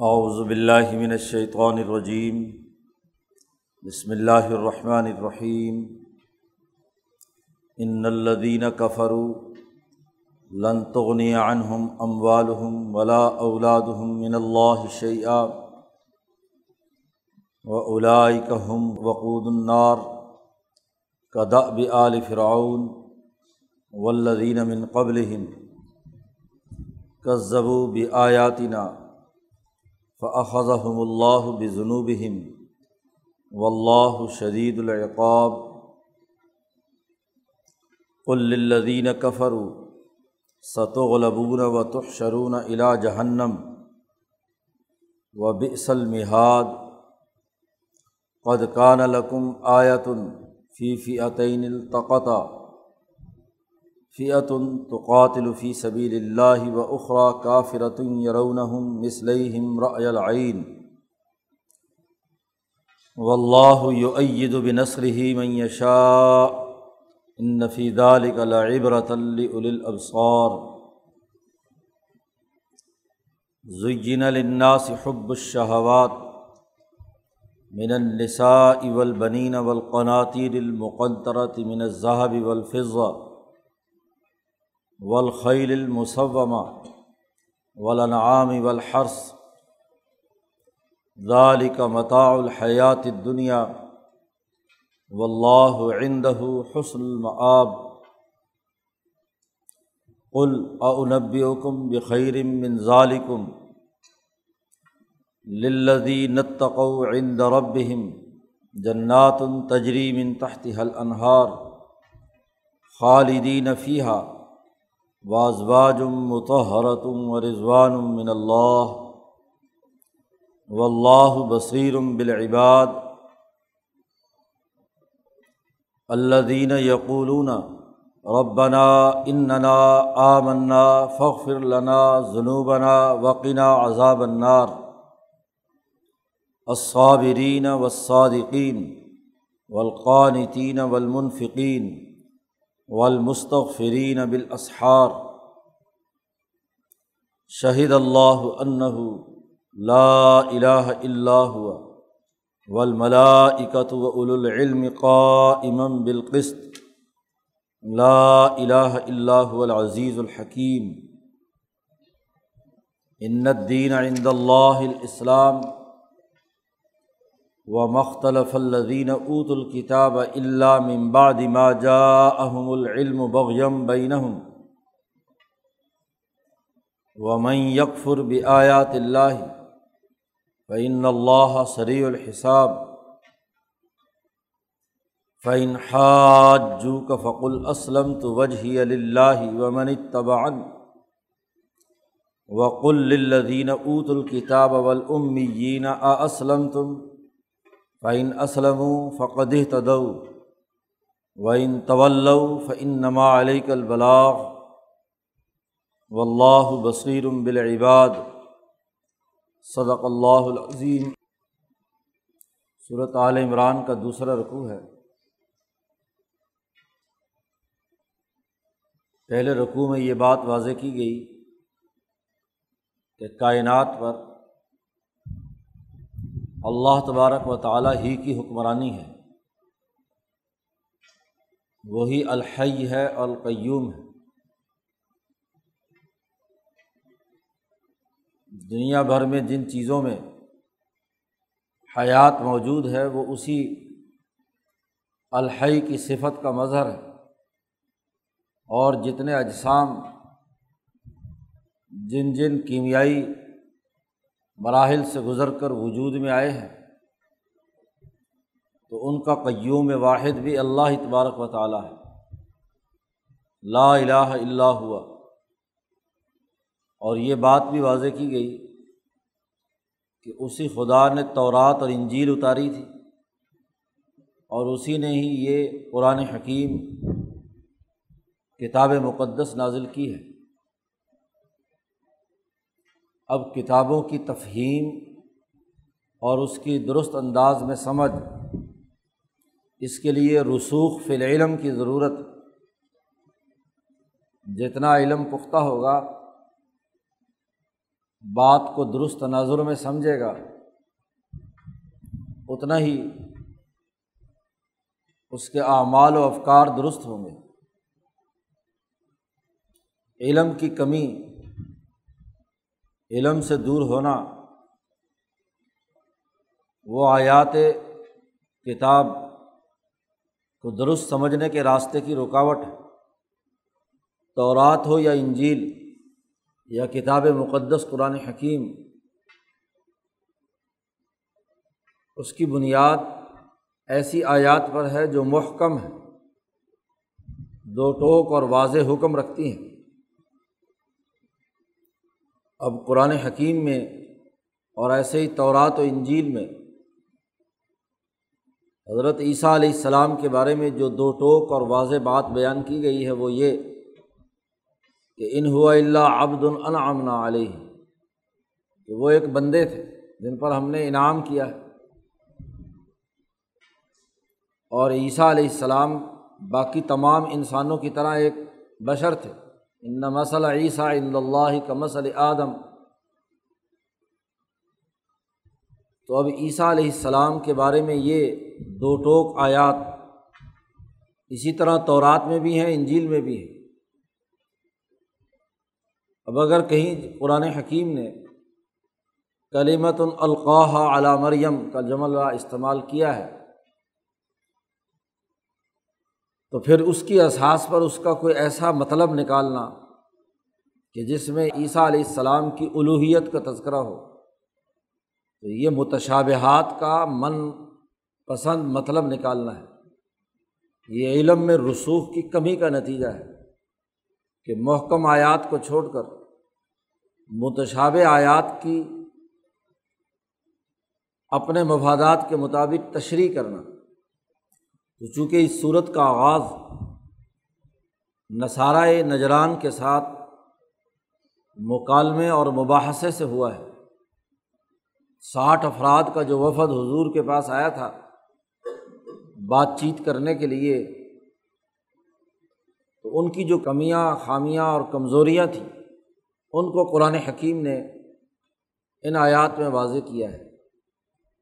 اعوذ باللہ من الشیطان الرجیم۔ بسم اللہ الرحمن الرحیم۔ ان الذین کفروا لن تغنی عنہم اموالہم ولا اولادہم من اللہ شیئا واولئک هم وقود النار کدأب آل فرعون والذین من قبلہم کذبوا بآیاتنا فأخذهم اللہ بذنوبهم واللہ شدید العقاب. قل للذین کفروا ستغلبون وتحشرون الى جہنم وبئس المہاد قد کان لکم آیت فی فئتین التقطا فیعت تقاتل فی سبیل اللہ و اخرا کافرۃ یرونہم مثلیہم رأی العین. واللہ یؤید بنصرہ من یشاء. ان فی ذلک لعبرۃ لأولی الابصار. زین للناس حب الشہوات من النساء والبنین والقناطیر المقنطرة من الذهب والفضة. والخیل المصومہ ولنعام والحرس ذالک متاع الحیات دنیا و اللہ عندہ حسن المآب. قل اونبئکم بخیر من ذالکم للذین اتقوا عند ربهم جنات تجری من تحتها الانہار خالدین فیہا واضواج متحرت و رضوان من اللہ و اللہ بصیر بالعباد الدین یقولون ربنا اننا آمنا فغفر لنا ذنوبنا وقنا عذاب النار الصابرین والصادقین والقانتین والمنفقین والمستغفرین بالاسحار. شہد اللہ انہ لا الہ الا هو والملائکۃ واولو العلم قائما بالقسط. لا الہ الا هو العزیز الحکیم. ان الدین عند اللہ الاسلام. و مختلف الدین اوت الکتاب اللہ ممباد ما جاءہم العلم بغیم بینہم ومن یکفر بآیات اللہ فعن اللہ سریع الحساب. فعن حاجوک فق الاسلم تو وجہ اللہ ومن اتبعن وقل للذین اوت الکتاب والأمیین اسلم تم فعین اسلم فقد تدو وعین طول فعن نما علیک البلاغ و اللہ بصیر بالعباد صدق اللہ العظیم۔ صورت عال عمران کا دوسرا رقوع ہے۔ پہلے رقوع میں یہ بات واضح کی گئی کہ کائنات پر اللہ تبارک و تعالیٰ ہی کی حکمرانی ہے۔ وہی الحی ہے، القیوم ہے۔ دنیا بھر میں جن چیزوں میں حیات موجود ہے، وہ اسی الحی کی صفت کا مظہر ہے۔ اور جتنے اجسام، جن جن کیمیائی مراحل سے گزر کر وجود میں آئے ہیں، تو ان کا قیوم واحد بھی اللہ تبارک و تعالیٰ ہے۔ لا الہ الا ہوا۔ اور یہ بات بھی واضح کی گئی کہ اسی خدا نے تورات اور انجیل اتاری تھی، اور اسی نے ہی یہ قرآن حکیم کتاب مقدس نازل کی ہے۔ اب کتابوں کی تفہیم اور اس کی درست انداز میں سمجھ۔ اس کے لیے رسوخ فی العلم کی ضرورت۔ جتنا علم پختہ ہوگا، بات کو درست تناظر میں سمجھے گا۔ اتنا ہی اس کے اعمال و افکار درست ہوں گے۔ علم کی کمی علم سے دور ہونا، وہ آیات کتاب کو درست سمجھنے کے راستے کی رکاوٹ ہے۔ تورات ہو یا انجیل یا کتاب مقدس قرآن حکیم، اس کی بنیاد ایسی آیات پر ہے جو محکم ہے، دو ٹوک اور واضح حکم رکھتی ہیں۔ اب قرآن حکیم میں اور ایسے ہی تورات و انجیل میں حضرت عیسیٰ علیہ السلام کے بارے میں جو دو ٹوک اور واضح بات بیان کی گئی ہے وہ یہ کہ ان ہوا اللہ عبد العنعمنا علیہ، کہ وہ ایک بندے تھے جن پر ہم نے انعام کیا ہے۔ اور عیسیٰ علیہ السلام باقی تمام انسانوں کی طرح ایک بشر تھے۔ ان مسئلہ عیسیٰ اللہ کا مسئلہ آدم. تو اب عیسیٰ علیہ السلام کے بارے میں یہ دو ٹوک آیات اسی طرح تورات میں بھی ہیں، انجیل میں بھی ہیں۔ اب اگر کہیں قرآن حکیم نے کلیمت القاح علی مریم کا جملہ استعمال کیا ہے تو پھر اس کی احساس پر اس کا کوئی ایسا مطلب نکالنا کہ جس میں عیسیٰ علیہ السلام کی الوحیت کا تذکرہ ہو۔ تو یہ متشابہات کا من پسند مطلب نکالنا ہے۔ یہ علم میں رسوخ کی کمی کا نتیجہ ہے کہ محکم آیات کو چھوڑ کر متشاب آیات کی اپنے مفادات کے مطابق تشریح کرنا۔ تو چونکہ اس صورت کا آغاز نصارۂ نجران کے ساتھ مکالمے اور مباحثے سے ہوا ہے۔ ساٹھ افراد کا جو وفد حضور کے پاس آیا تھا، بات چیت کرنے کے لیے، تو ان کی جو کمیاں، خامیاں اور کمزوریاں تھیں، ان کو قرآن حکیم نے ان آیات میں واضح کیا ہے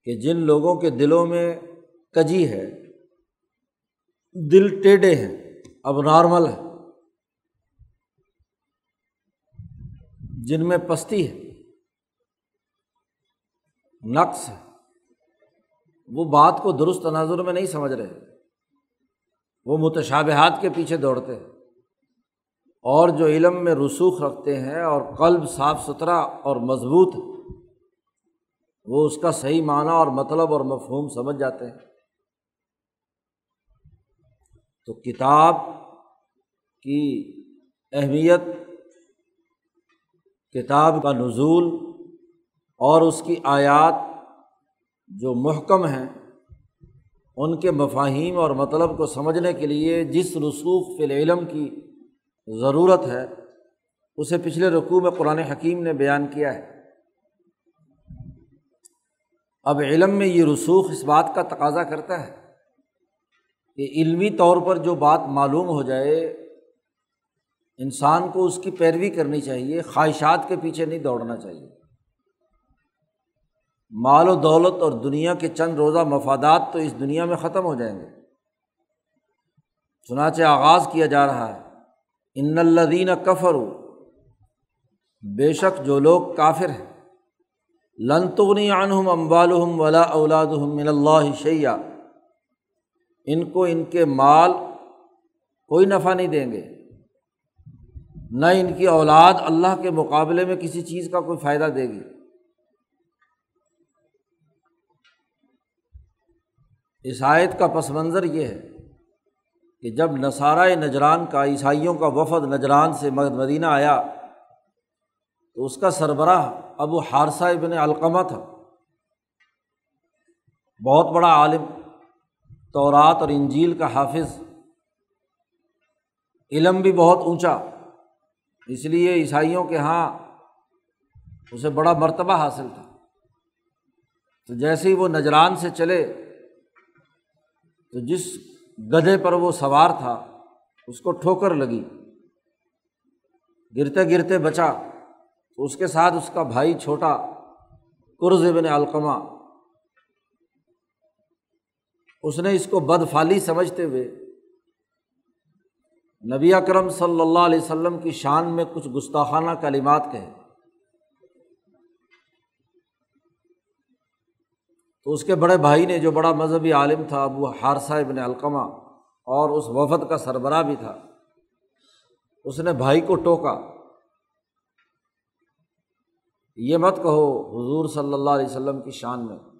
کہ جن لوگوں کے دلوں میں کجی ہے دل ٹیڑھے ہیں، اب نارمل ہے جن میں پستی ہے، نقص ہے۔ وہ بات کو درست تناظر میں نہیں سمجھ رہے۔ وہ متشابہات کے پیچھے دوڑتے ہیں۔ اور جو علم میں رسوخ رکھتے ہیں اور قلب صاف ستھرا اور مضبوط وہ اس کا صحیح معنی اور مطلب اور مفہوم سمجھ جاتے ہیں۔ تو کتاب کی اہمیت، کتاب کا نزول اور اس کی آیات جو محکم ہیں، ان کے مفاہیم اور مطلب کو سمجھنے کے لیے جس رسوخ فی العلم کی ضرورت ہے، اسے پچھلے رقوع میں قرآن حکیم نے بیان کیا ہے۔ اب علم میں یہ رسوخ اس بات کا تقاضا کرتا ہے کہ علمی طور پر جو بات معلوم ہو جائے، انسان کو اس کی پیروی کرنی چاہیے، خواہشات کے پیچھے نہیں دوڑنا چاہیے۔ مال و دولت اور دنیا کے چند روزہ مفادات تو اس دنیا میں ختم ہو جائیں گے۔ چنانچہ آغاز کیا جا رہا ہے۔ ان الدین کفر بے شک جو لوگ کافر ہیں لنتغنی عنہم امبالحم ولا اولاد من اللہ شیا ان کو ان کے مال کوئی نفع نہیں دیں گے۔ نہ ان کی اولاد اللہ کے مقابلے میں کسی چیز کا کوئی فائدہ دے گی۔ عیسائیت کا پس منظر یہ ہے کہ جب نصارۂ نجران کا، عیسائیوں کا وفد نجران سے مدینہ آیا، تو اس کا سربراہ ابو حارثہ ابن علقمہ تھا۔ بہت بڑا عالم۔ تورات اور انجیل کا حافظ۔ علم بھی بہت اونچا۔ اس لیے عیسائیوں کے یہاں اسے بڑا مرتبہ حاصل تھا۔ تو جیسے ہی وہ نجران سے چلے، تو جس گدھے پر وہ سوار تھا، اس کو ٹھوکر لگی۔ گرتے گرتے بچا۔ تو اس کے ساتھ اس کا بھائی چھوٹا، قرض ابن علقمہ۔ اس نے اس کو بد فالی سمجھتے ہوئے نبی اکرم صلی اللہ علیہ وسلم کی شان میں کچھ گستاخانہ کلمات کہے۔ تو اس کے بڑے بھائی نے جو بڑا مذہبی عالم تھا، ابو حارثہ ابن علقمہ، اور اس وفد کا سربراہ بھی تھا، اس نے بھائی کو ٹوکا۔ یہ مت کہو حضور صلی اللہ علیہ وسلم کی شان میں۔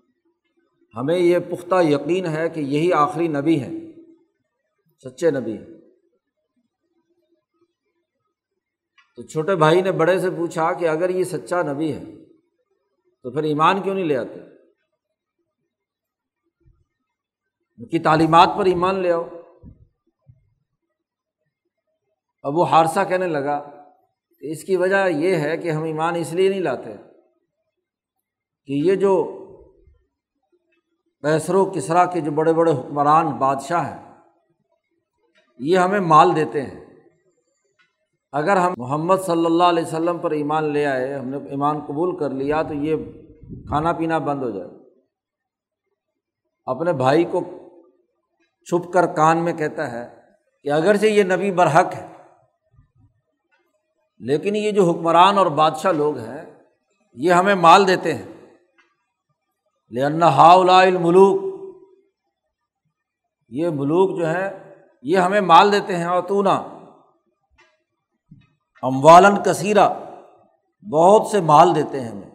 ہمیں یہ پختہ یقین ہے کہ یہی آخری نبی ہے سچے نبی ہیں۔ تو چھوٹے بھائی نے بڑے سے پوچھا کہ اگر یہ سچا نبی ہے تو پھر ایمان کیوں نہیں لے آتے؟ ان کی تعلیمات پر ایمان لے آؤ۔ اب وہ حادثہ کہنے لگا کہ اس کی وجہ یہ ہے کہ ہم ایمان اس لیے نہیں لاتے کہ یہ جو پیسر و کسرا کے جو بڑے بڑے حکمران بادشاہ ہیں، یہ ہمیں مال دیتے ہیں۔ اگر ہم محمد صلی اللہ علیہ وسلم پر ایمان لے آئے، ہم نے ایمان قبول کر لیا تو یہ کھانا پینا بند ہو جائے۔ اپنے بھائی کو چھپ کر کان میں کہتا ہے کہ اگرچہ یہ نبی برحق ہے، لیکن یہ جو حکمران اور بادشاہ لوگ ہیں، یہ ہمیں مال دیتے ہیں۔ لن ہاؤلا الملوک یہ ملوک جو ہے یہ ہمیں مال دیتے ہیں اور تو اموالن کثیرہ، بہت سے مال دیتے ہیں ہمیں۔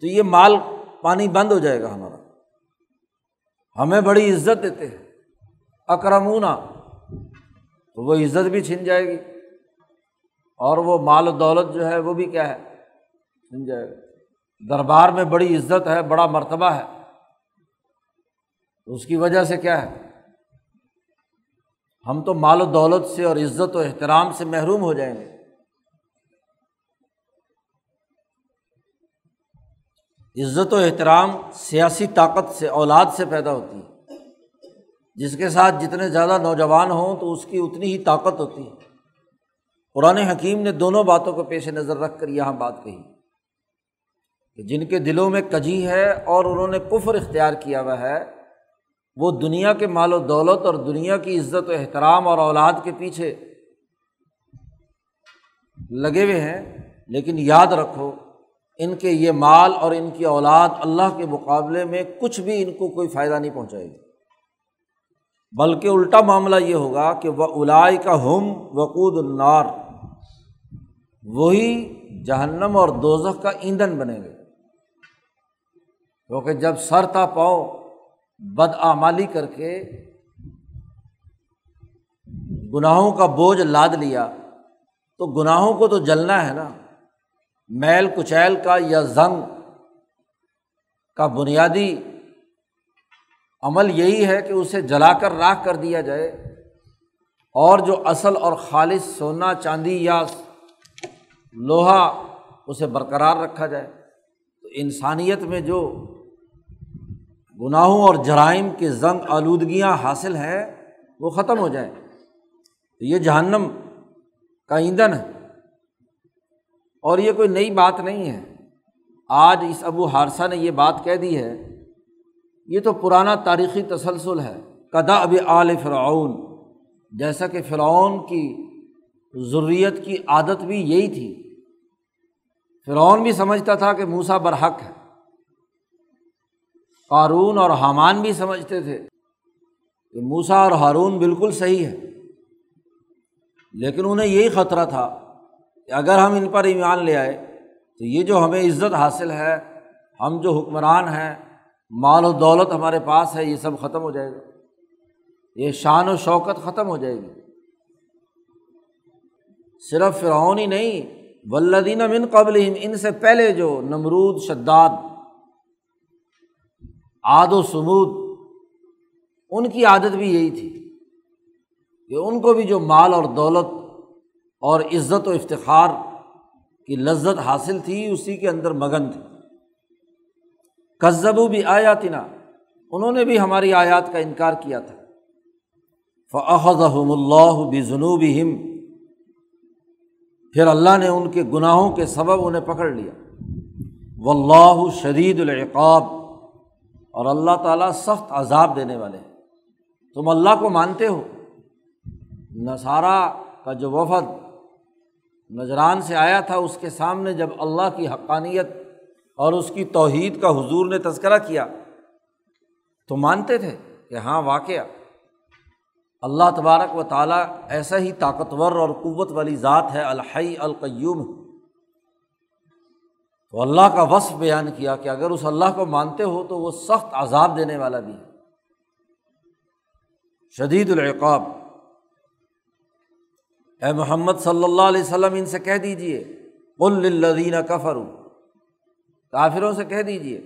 تو یہ مال پانی بند ہو جائے گا ہمارا۔ ہمیں بڑی عزت دیتے ہیں۔ اکرمونا، تو وہ عزت بھی چھن جائے گی۔ اور وہ مال و دولت جو ہے، وہ بھی کیا ہے؟ چھن جائے گا۔ دربار میں بڑی عزت ہے، بڑا مرتبہ ہے۔ تو اس کی وجہ سے کیا ہے؟ ہم تو مال و دولت سے اور عزت و احترام سے محروم ہو جائیں گے۔ عزت و احترام سیاسی طاقت سے، اولاد سے پیدا ہوتی ہے۔ جس کے ساتھ جتنے زیادہ نوجوان ہوں تو اس کی اتنی ہی طاقت ہوتی ہے۔ قرآن حکیم نے دونوں باتوں کو پیش نظر رکھ کر یہاں بات کہی۔ کہ جن کے دلوں میں کجی ہے اور انہوں نے کفر اختیار کیا ہوا ہے، وہ دنیا کے مال و دولت اور دنیا کی عزت و احترام اور اولاد کے پیچھے لگے ہوئے ہیں، لیکن یاد رکھو، ان کے یہ مال اور ان کی اولاد اللہ کے مقابلے میں کچھ بھی ان کو کوئی فائدہ نہیں پہنچائے گی۔ بلکہ الٹا معاملہ یہ ہوگا کہ وہ الائی کا ہم وقود النار۔ وہی جہنم اور دوزخ کا ایندھن بنے گے۔ کیونکہ جب سر تا پاؤ بدعمالی کر کے گناہوں کا بوجھ لاد لیا، تو گناہوں کو تو جلنا ہے نا۔ میل کچیل کا یا زنگ کا بنیادی عمل یہی ہے کہ اسے جلا کر راکھ کر دیا جائے۔ اور جو اصل اور خالص سونا، چاندی یا لوہا، اسے برقرار رکھا جائے۔ تو انسانیت میں جو گناہوں اور جرائم کے زنگ آلودگیاں حاصل ہیں وہ ختم ہو جائیں تو یہ جہنم کا ایندھن ہے۔ اور یہ کوئی نئی بات نہیں ہے۔ آج اس ابو حادثہ نے یہ بات کہہ دی ہے، یہ تو پرانا تاریخی تسلسل ہے۔ کدا اب آل فرعون، جیسا کہ فرعون کی ضروریت کی عادت بھی یہی تھی۔ فرعون بھی سمجھتا تھا کہ موسا برحق ہے۔ قارون اور حامان بھی سمجھتے تھے کہ موسا اور ہارون بالکل صحیح ہے لیکن انہیں یہی خطرہ تھا کہ اگر ہم ان پر ایمان لے آئے تو یہ جو ہمیں عزت حاصل ہے، ہم جو حکمران ہیں، مال و دولت ہمارے پاس ہے، یہ سب ختم ہو جائے گا۔ یہ شان و شوکت ختم ہو جائے گی۔ صرف فرعون ہی نہیں ولدین من قبل ان سے پہلے جو نمرود، شداد آد و سمود ان کی عادت بھی یہی تھی کہ ان کو بھی جو مال اور دولت اور عزت و افتخار کی لذت حاصل تھی، اسی کے اندر مگن تھی کزبو بھی آیات نا انہوں نے بھی ہماری آیات کا انکار کیا تھا۔ فعض اللہ بھی جنوب ہم پھر اللہ نے ان کے گناہوں کے سبب انہیں پکڑ لیا۔ و اللہ شدید العقاب۔ اور اللہ تعالیٰ سخت عذاب دینے والے ہیں۔ تم اللہ کو مانتے ہو۔ نصارہ کا جو وفد نجران سے آیا تھا، اس کے سامنے جب اللہ کی حقانیت اور اس کی توحید کا حضور نے تذکرہ کیا، تو مانتے تھے کہ ہاں واقعہ۔ اللہ تبارک و تعالیٰ ایسا ہی طاقتور اور قوت والی ذات ہے، الحی القیوم۔ تو اللہ کا وصف بیان کیا کہ اگر اس اللہ کو مانتے ہو تو وہ سخت عذاب دینے والا بھی ہے۔ شدید العقاب۔ اے محمد صلی اللہ علیہ وسلم، ان سے کہہ دیجیے الدین کفر کافروں سے کہہ دیجیے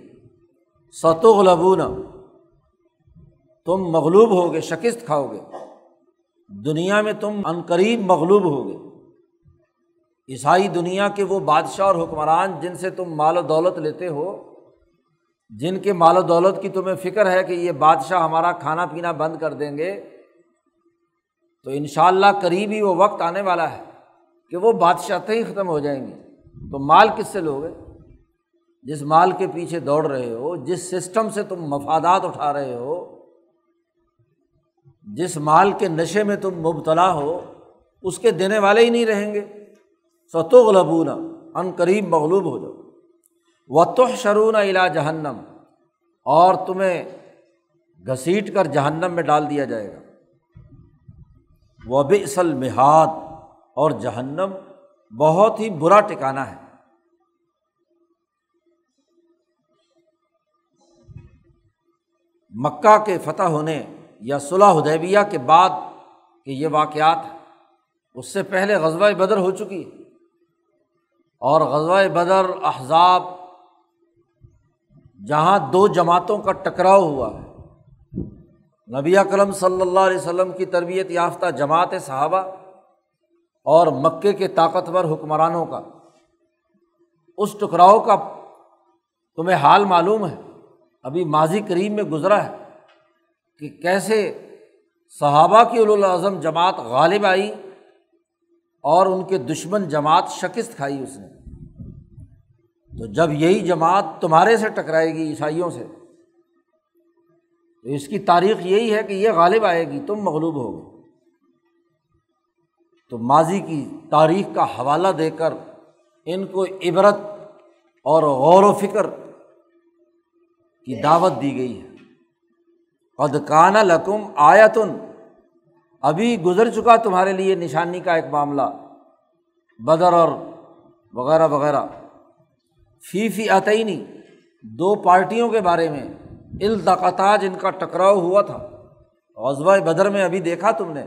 ستغلبون۔ تم مغلوب ہوگے، شکست کھاؤ گے دنیا میں تم عنقریب مغلوب ہوگے۔ عیسائی دنیا کے وہ بادشاہ اور حکمران جن سے تم مال و دولت لیتے ہو، جن کے مال و دولت کی تمہیں فکر ہے کہ یہ بادشاہ ہمارا کھانا پینا بند کر دیں گے، تو ان شاء اللہ قریب ہی وہ وقت آنے والا ہے کہ وہ بادشاہ ہی ختم ہو جائیں گے تو مال کس سے لوگے؟ جس مال کے پیچھے دوڑ رہے ہو، جس سسٹم سے تم مفادات اٹھا رہے ہو، جس مال کے نشے میں تم مبتلا ہو، اس کے دینے والے ہی نہیں رہیں گے۔ ستو غلبون ان قریب مغلوب ہو جاؤ۔ و تو شرون الا جہنم، اور تمہیں گھسیٹ کر جہنم میں ڈال دیا جائے گا۔ وہ بھی اصل محاد اور جہنم بہت ہی برا ٹکانا ہے۔ مکہ کے فتح ہونے یا صلاح حدیبیہ کے بعد کہ یہ واقعات اس سے پہلے غزبۂ بدر ہو چکی اور غزوہ بدر احزاب جہاں دو جماعتوں کا ٹکراؤ ہوا ہے۔ نبی اکرم صلی اللہ علیہ وسلم کی تربیت یافتہ جماعت صحابہ اور مکے کے طاقتور حکمرانوں کا۔ اس ٹکراؤ کا تمہیں حال معلوم ہے۔ ابھی ماضی کریم میں گزرا ہے کہ کیسے صحابہ کی الاظم جماعت غالب آئی اور ان کے دشمن جماعت شکست کھائی اس نے۔ تو جب یہی جماعت تمہارے سے ٹکرائے گی عیسائیوں سے، تو اس کی تاریخ یہی ہے کہ یہ غالب آئے گی، تم مغلوب ہوگے۔ تو ماضی کی تاریخ کا حوالہ دے کر ان کو عبرت اور غور و فکر کی دعوت دی گئی ہے۔ قدکانہ لقم آیتن ابھی گزر چکا تمہارے لیے نشانی کا ایک معاملہ، بدر اور وغیرہ وغیرہ۔ فی فی عطینی دو پارٹیوں کے بارے میں التقطا جن کا ٹکراؤ ہوا تھا۔ غزبۂ بدر میں ابھی دیکھا تم نے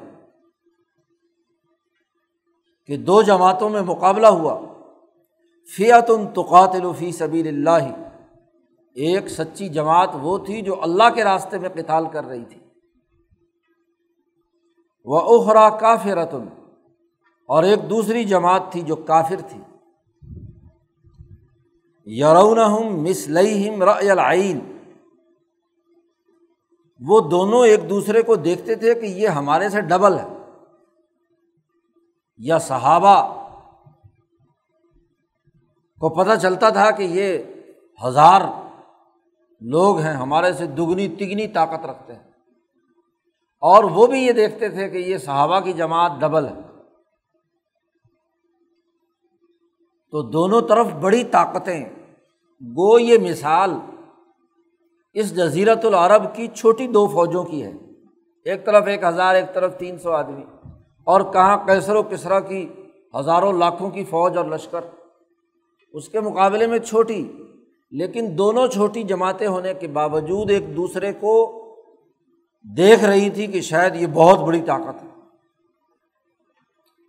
کہ دو جماعتوں میں مقابلہ ہوا۔ فیاتن تقاتل فی سبیل اللہ ایک سچی جماعت وہ تھی جو اللہ کے راستے میں قتال کر رہی تھی۔ وہ اخرا کافرتن اور ایک دوسری جماعت تھی جو کافر تھی۔ یرون ہم رعین وہ دونوں ایک دوسرے کو دیکھتے تھے کہ یہ ہمارے سے ڈبل ہے۔ یا صحابہ۔ کو پتہ چلتا تھا کہ یہ ہزار لوگ ہیں ہمارے سے دگنی تگنی طاقت رکھتے ہیں۔ اور وہ بھی یہ دیکھتے تھے کہ یہ صحابہ کی جماعت ڈبل ہے۔ تو دونوں طرف بڑی طاقتیں۔ گو یہ مثال اس جزیرت العرب کی چھوٹی دو فوجوں کی ہے۔ ایک طرف ایک ہزار، ایک طرف تین سو آدمی۔ اور کہاں کیسر و کسرا کی ہزاروں لاکھوں کی فوج اور لشکر۔ اس کے مقابلے میں چھوٹی، لیکن دونوں چھوٹی جماعتیں ہونے کے باوجود ایک دوسرے کو دیکھ رہی تھی کہ شاید یہ بہت بڑی طاقت ہے۔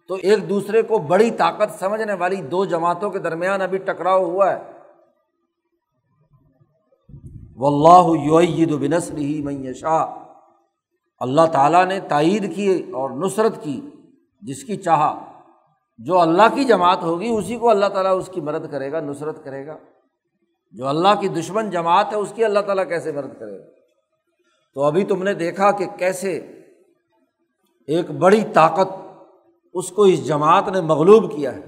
تو ایک دوسرے کو بڑی طاقت سمجھنے والی دو جماعتوں کے درمیان ابھی ٹکراؤ ہوا ہے۔ و اللہ یعید بنسر ہی اللہ تعالیٰ نے تائید کی اور نصرت کی جس کی چاہا جو اللہ کی جماعت ہوگی اسی کو اللہ تعالیٰ اس کی مدد کرے گا، نصرت کرے گا۔ جو اللہ کی دشمن جماعت ہے اس کی اللہ تعالیٰ کیسے مدد کرے گا؟ تو ابھی تم نے دیکھا کہ کیسے ایک بڑی طاقت اس کو اس جماعت نے مغلوب کیا ہے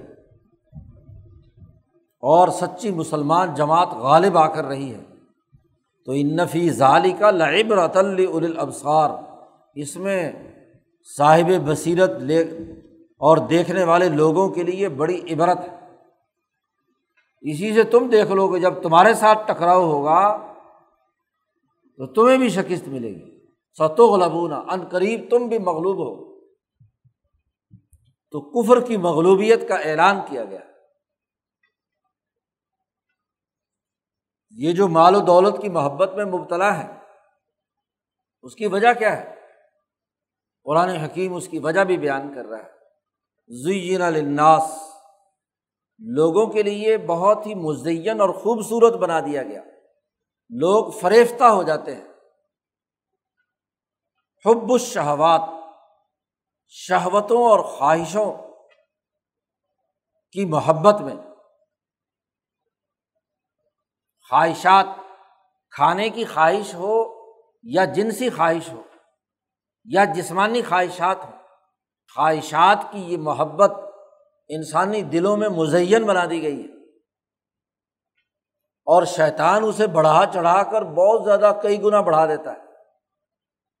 اور سچی مسلمان جماعت غالب آ کر رہی ہے۔ تو ان نفی ظالی کا لعب رتل الابصار۔ اس میں صاحب بصیرت لے اور دیکھنے والے لوگوں کے لیے بڑی عبرت ہے۔ اسی سے تم دیکھ لو کہ جب تمہارے ساتھ ٹکراؤ ہوگا تو تمہیں بھی شکست ملے گی۔ ستو غلبونا ان قریب تم بھی مغلوب ہو۔ تو کفر کی مغلوبیت کا اعلان کیا گیا۔ یہ جو مال و دولت کی محبت میں مبتلا ہے، اس کی وجہ کیا ہے؟ قرآن حکیم اس کی وجہ بھی بیان کر رہا ہے۔ زین الناس لوگوں کے لیے بہت ہی مزین اور خوبصورت بنا دیا گیا۔ لوگ فریفتہ ہو جاتے ہیں۔ حب الشہوات، شہوتوں اور خواہشوں کی محبت میں۔ خواہشات، کھانے کی خواہش ہو یا جنسی خواہش ہو یا جسمانی خواہشات ہو خواہشات کی یہ محبت انسانی دلوں میں مزین بنا دی گئی ہے۔ اور شیطان اسے بڑھا چڑھا کر بہت زیادہ کئی گنا بڑھا دیتا ہے۔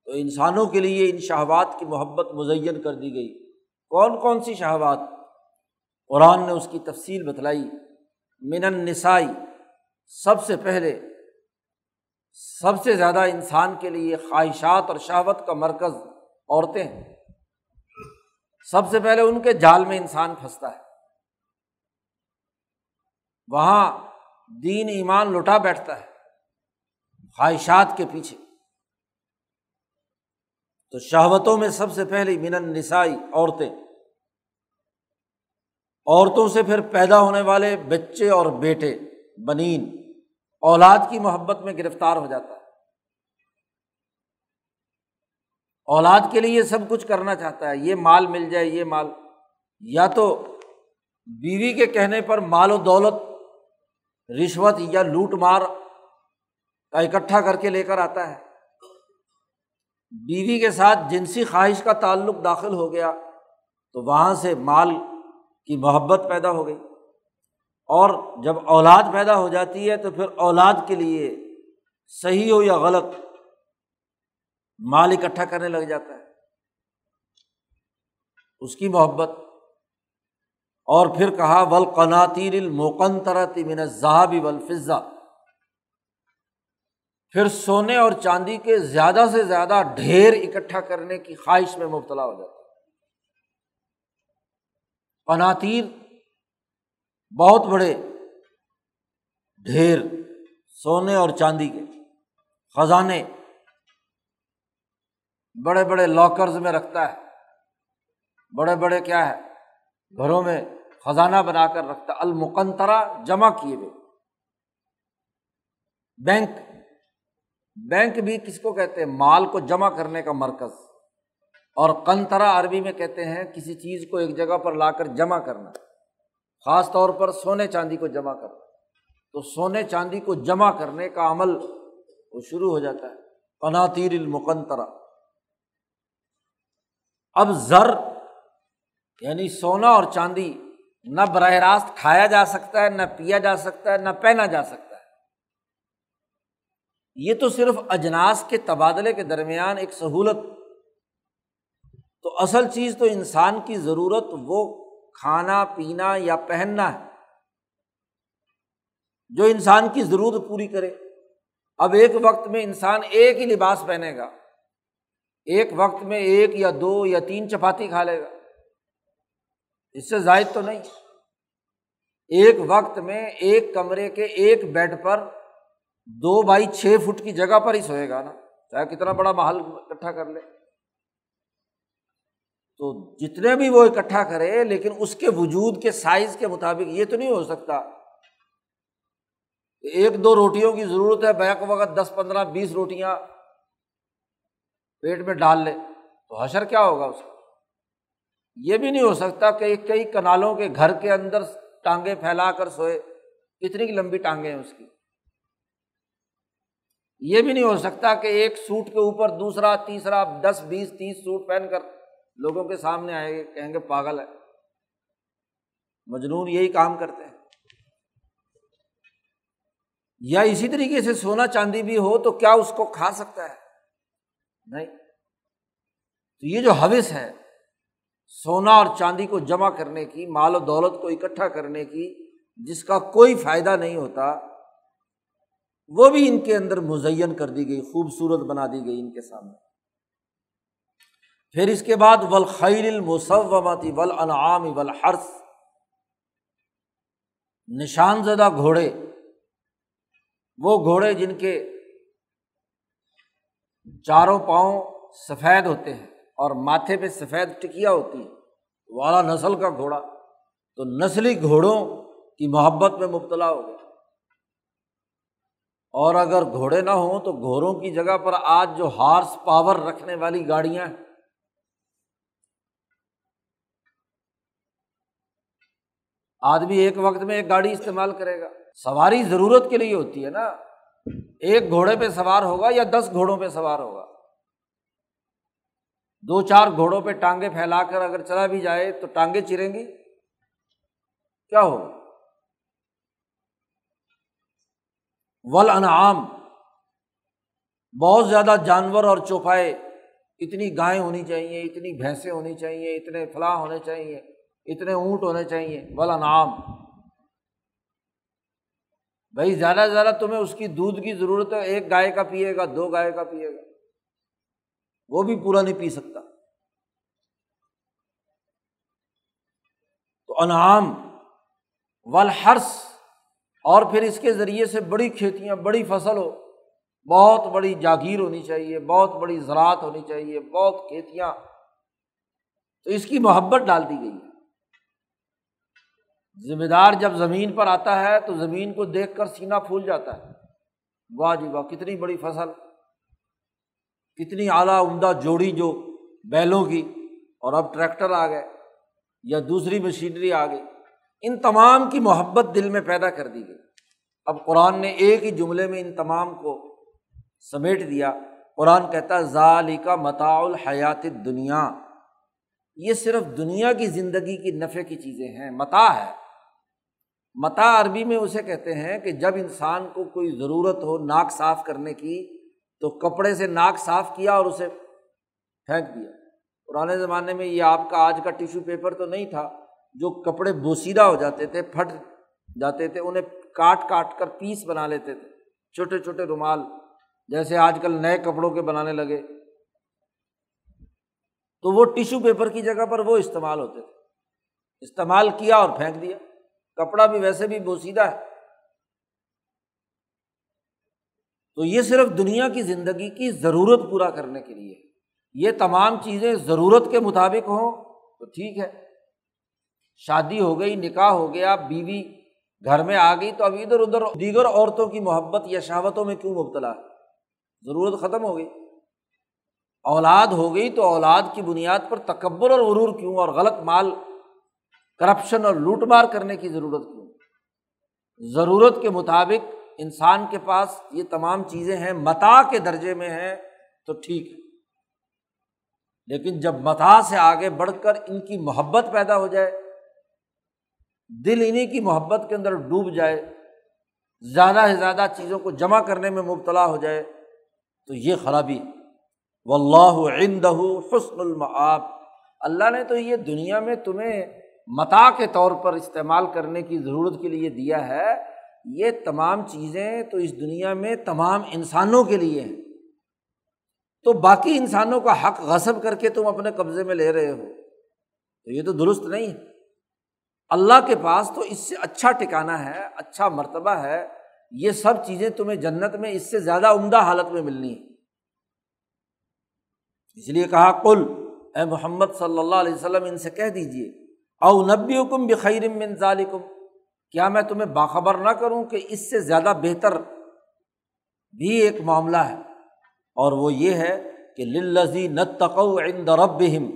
تو انسانوں کے لیے ان شہبات کی محبت مزین کر دی گئی۔ کون کون سی شہبات قرآن نے اس کی تفصیل بتلائی۔ من النسائی، سب سے پہلے، سب سے زیادہ انسان کے لیے خواہشات اور شہوت کا مرکز عورتیں ہیں۔ سب سے پہلے ان کے جال میں انسان پھنستا ہے۔ وہاں دین ایمان لٹا بیٹھتا ہے، خواہشات کے پیچھے۔ تو شہوتوں میں سب سے پہلے من نسائی عورتیں۔ عورتوں سے پھر پیدا ہونے والے بچے اور بیٹے، بنین۔ اولاد کی محبت میں گرفتار ہو جاتا ہے۔ اولاد کے لیے سب کچھ کرنا چاہتا ہے، یہ مال مل جائے، یہ مال۔ یا تو بیوی کے کہنے پر مال و دولت رشوت یا لوٹ مار کا اکٹھا کر کے لے کر آتا ہے۔ بیوی کے ساتھ جنسی خواہش کا تعلق داخل ہو گیا تو وہاں سے مال کی محبت پیدا ہو گئی۔ اور جب اولاد پیدا ہو جاتی ہے تو پھر اولاد کے لیے صحیح ہو یا غلط مال اکٹھا کرنے لگ جاتا ہے۔ اس کی محبت اور پھر کہا ول قناطیر الموقنطرتی من ذہبی ولفظہ پھر سونے اور چاندی کے زیادہ سے زیادہ ڈھیر اکٹھا کرنے کی خواہش میں مبتلا ہو جاتا قناطیر بہت بڑے، ڈھیر سونے اور چاندی کے خزانے بڑے بڑے لاکرز میں رکھتا ہے۔ بڑے بڑے کیا ہے؟ گھروں میں خزانہ بنا کر رکھتا المقنترا جمع کیے ہوئے۔ بینک بینک بھی کس کو کہتے ہیں؟ مال کو جمع کرنے کا مرکز۔ اور کنترا عربی میں کہتے ہیں، کسی چیز کو ایک جگہ پر لا کر جمع کرنا۔ خاص طور پر سونے چاندی کو جمع کرنا۔ تو سونے چاندی کو جمع کرنے کا عمل وہ شروع ہو جاتا ہے۔ قناطیر المقنترا اب زر یعنی سونا اور چاندی نہ براہ راست کھایا جا سکتا ہے، نہ پیا جا سکتا ہے، نہ پہنا جا سکتا ہے۔ یہ تو صرف اجناس کے تبادلے کے درمیان ایک سہولت۔ تو اصل چیز تو انسان کی ضرورت وہ کھانا، پینا یا پہننا ہے۔ جو انسان کی ضرورت پوری کرے۔ اب ایک وقت میں انسان ایک ہی لباس پہنے گا۔ ایک وقت میں ایک یا دو یا تین چپاتی کھا لے گا۔ اس سے زائد تو نہیں۔ ایک وقت میں ایک کمرے کے ایک بیڈ پر دو بائی چھ فٹ کی جگہ پر ہی سوئے گا نا۔ چاہے کتنا بڑا محل اکٹھا کر لے۔ تو جتنے بھی وہ اکٹھا کرے، لیکن اس کے وجود کے سائز کے مطابق یہ تو نہیں ہو سکتا۔ ایک دو روٹیوں کی ضرورت ہے، بیک وقت دس، پندرہ، بیس روٹیاں پیٹ میں ڈال لے۔ تو حشر کیا ہوگا اس کا یہ بھی نہیں ہو سکتا کہ کئی کنالوں کے گھر کے اندر ٹانگیں پھیلا کر سوئے کتنی لمبی ٹانگیں ہیں اس کی۔ یہ بھی نہیں ہو سکتا کہ ایک سوٹ کے اوپر دوسرا، تیسرا، دس، بیس، تیس سوٹ پہن کر لوگوں کے سامنے آئے گے کہیں گے پاگل ہے۔ مجنون یہی کام کرتے ہیں۔ یا اسی طریقے سے سونا چاندی بھی ہو تو کیا اس کو کھا سکتا ہے؟ نہیں۔ تو یہ جو حوث ہے سونا اور چاندی کو جمع کرنے کی، مال و دولت کو اکٹھا کرنے کی جس کا کوئی فائدہ نہیں ہوتا، وہ بھی ان کے اندر مزین کر دی گئی، خوبصورت بنا دی گئی ان کے سامنے۔ پھر اس کے بعد ولخیر المسومتی ول انعام ولحرس نشان زدہ گھوڑے۔ وہ گھوڑے جن کے چاروں پاؤں سفید ہوتے ہیں۔ اور ماتھے پہ سفید ٹکیا ہوتی ہے والا نسل کا گھوڑا۔ تو نسلی گھوڑوں کی محبت میں مبتلا ہو گیا اور اگر گھوڑے نہ ہوں تو گھوڑوں کی جگہ پر آج جو ہارس پاور رکھنے والی گاڑیاں ہیں۔ آدمی ایک وقت میں ایک گاڑی استعمال کرے گا۔ سواری ضرورت کے لیے ہوتی ہے نا۔ ایک گھوڑے پہ سوار ہوگا یا دس گھوڑوں پہ سوار ہوگا؟ دو چار گھوڑوں پہ ٹانگے پھیلا کر اگر چلا بھی جائے تو ٹانگیں چریں گی؟ کیا ہوگا؟ ول انعام بہت زیادہ جانور اور چوپائے، اتنی گائے ہونی چاہیے، اتنی بھینسیں ہونی چاہیے، اتنے فلاں ہونے چاہیے، اتنے اونٹ ہونے چاہیے ول انعام بھائی، زیادہ سے زیادہ تمہیں اس کی دودھ کی ضرورت ہے، ایک گائے کا پیے گا، دو گائے کا پیے گا۔ وہ بھی پورا نہیں پی سکتا۔ تو انعام ولحرس اور پھر اس کے ذریعے سے بڑی کھیتیاں، بڑی فصل ہو، بہت بڑی جاگیر ہونی چاہیے، بہت بڑی زراعت ہونی چاہیے، بہت کھیتیاں۔ تو اس کی محبت ڈال دی گئی ہے۔ ذمہ دار جب زمین پر آتا ہے تو زمین کو دیکھ کر سینا پھول جاتا ہے۔ واہ جی واہ، کتنی بڑی فصل۔ کتنی اعلیٰ عمدہ جوڑی جو بیلوں کی اور اب ٹریکٹر آ گئے یا دوسری مشینری آ گئی، ان تمام کی محبت دل میں پیدا کر دی گئی۔ اب قرآن نے ایک ہی جملے میں ان تمام کو سمیٹ دیا۔ قرآن کہتا ہے ظالی کا متا الحیات دنیا یہ صرف دنیا کی زندگی کی نفے کی چیزیں ہیں متا ہے۔ متا عربی میں اسے کہتے ہیں کہ جب انسان کو کوئی ضرورت ہو ناک صاف کرنے کی تو کپڑے سے ناک صاف کیا اور اسے پھینک دیا۔ پرانے زمانے میں یہ آپ کا آج کا ٹیشو پیپر تو نہیں تھا۔ جو کپڑے بوسیدہ ہو جاتے تھے، پھٹ جاتے تھے، انہیں کاٹ کاٹ کر پیس بنا لیتے تھے، چھوٹے چھوٹے رومال۔ جیسے آج کل نئے کپڑوں کے بنانے لگے۔ تو وہ ٹیشو پیپر کی جگہ پر وہ استعمال ہوتے تھے۔ استعمال کیا اور پھینک دیا۔ کپڑا بھی ویسے بھی بوسیدہ ہے۔ تو یہ صرف دنیا کی زندگی کی ضرورت پورا کرنے کے لیے یہ تمام چیزیں ضرورت کے مطابق ہوں تو ٹھیک ہے۔ شادی ہو گئی، نکاح ہو گیا، بیوی گھر میں آ گئی تو اب ادھر ادھر دیگر عورتوں کی محبت یا شہوتوں میں کیوں مبتلا ہے؟ ضرورت ختم ہو گئی۔ اولاد ہو گئی تو اولاد کی بنیاد پر تکبر اور غرور کیوں اور غلط مال کرپشن اور لوٹ مار کرنے کی ضرورت کیوں؟ ضرورت کے مطابق انسان کے پاس یہ تمام چیزیں ہیں، متا کے درجے میں ہیں، تو ٹھیک ہے۔ لیکن جب متا سے آگے بڑھ کر ان کی محبت پیدا ہو جائے، دل انہیں کی محبت کے اندر ڈوب جائے، زیادہ سے زیادہ چیزوں کو جمع کرنے میں مبتلا ہو جائے، تو یہ خرابی و اللہ عندہ حسن المعاب اللہ نے تو یہ دنیا میں تمہیں متا کے طور پر استعمال کرنے کی ضرورت کے لیے دیا ہے یہ تمام چیزیں تو اس دنیا میں تمام انسانوں کے لیے ہیں۔ تو باقی انسانوں کا حق غصب کر کے تم اپنے قبضے میں لے رہے ہو۔ تو یہ تو درست نہیں۔ ہے اللہ کے پاس تو اس سے اچھا ٹکانا ہے اچھا مرتبہ ہے۔ یہ سب چیزیں تمہیں جنت میں اس سے زیادہ عمدہ حالت میں ملنی ہے اس لیے کہا کل اے محمد صلی اللہ علیہ وسلم، ان سے کہہ دیجیے او نبی حکم بخیر من کیا میں تمہیں باخبر نہ کروں کہ اس سے زیادہ بہتر بھی ایک معاملہ ہے؟ اور وہ یہ ہے کہ للزی نتقو عند ربہم،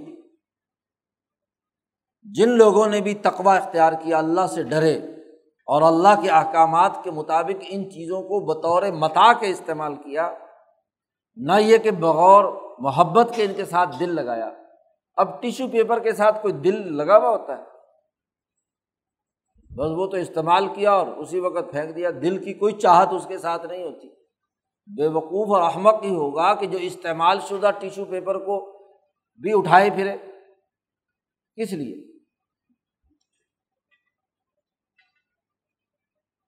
جن لوگوں نے بھی تقوا اختیار کیا، اللہ سے ڈرے اور اللہ کے احکامات کے مطابق ان چیزوں کو بطور متا کے استعمال کیا، نہ یہ کہ بغور محبت کے ان کے ساتھ دل لگایا۔ اب ٹیشو پیپر کے ساتھ کوئی دل لگا ہوا ہوتا ہے؟ بس وہ تو استعمال کیا اور اسی وقت پھینک دیا۔ دل کی کوئی چاہت اس کے ساتھ نہیں ہوتی۔ بے وقوف اور احمق ہی ہوگا کہ جو استعمال شدہ ٹیشو پیپر کو بھی اٹھائے پھرے۔ کس لیے؟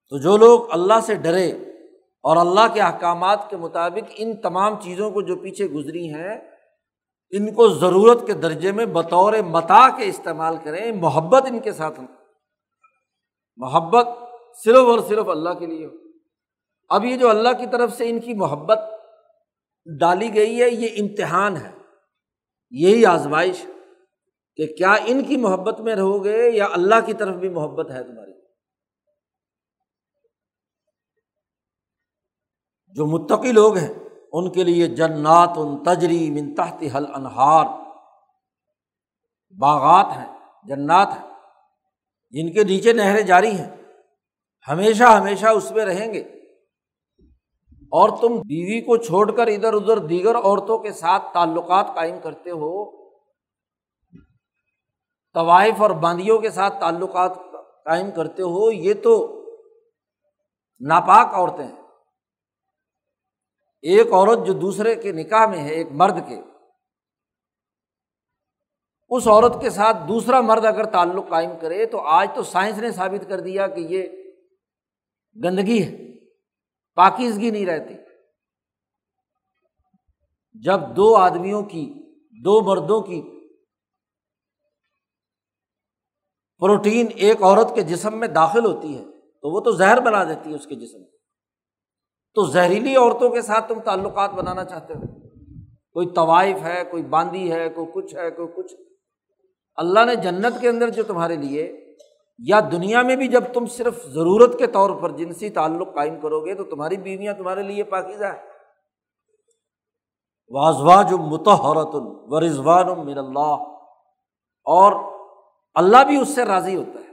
تو جو لوگ اللہ سے ڈرے اور اللہ کے احکامات کے مطابق ان تمام چیزوں کو جو پیچھے گزری ہیں، ان کو ضرورت کے درجے میں بطور متا کے استعمال کریں، محبت ان کے ساتھ محبت صرف اور صرف اللہ کے لیے ہو۔ اب یہ جو اللہ کی طرف سے ان کی محبت ڈالی گئی ہے، یہ امتحان ہے۔ یہی آزمائش کہ کیا ان کی محبت میں رہو گے یا اللہ کی طرف بھی محبت ہے تمہاری۔ جو متقی لوگ ہیں، ان کے لیے جنات ان تجری منتحت حل انہار باغات ہیں، جنات ہیں۔ جن کے نیچے نہریں جاری ہیں، ہمیشہ ہمیشہ اس میں رہیں گے۔ اور تم بیوی کو چھوڑ کر ادھر ادھر دیگر عورتوں کے ساتھ تعلقات قائم کرتے ہو، طوائف اور باندیوں کے ساتھ تعلقات قائم کرتے ہو، یہ تو ناپاک عورتیں ہیں۔ ایک عورت جو دوسرے کے نکاح میں ہے، ایک مرد کے اس عورت کے ساتھ دوسرا مرد اگر تعلق قائم کرے تو آج تو سائنس نے ثابت کر دیا کہ یہ گندگی ہے، پاکیزگی نہیں رہتی۔ جب دو آدمیوں کی، دو مردوں کی پروٹین ایک عورت کے جسم میں داخل ہوتی ہے، تو وہ تو زہر بنا دیتی ہے اس کے جسم تو زہریلی عورتوں کے ساتھ تم تعلقات بنانا چاہتے ہو۔ کوئی طوائف ہے، کوئی باندی ہے، کوئی کچھ ہے، کوئی کچھ۔ اللہ نے جنت کے اندر جو تمہارے لیے، یا دنیا میں بھی جب تم صرف ضرورت کے طور پر جنسی تعلق قائم کرو گے، تو تمہاری بیویاں تمہارے لیے پاکیزہ ہے واضوا جو متحرت و رضوان من اللہ اور اللہ بھی اس سے راضی ہوتا ہے۔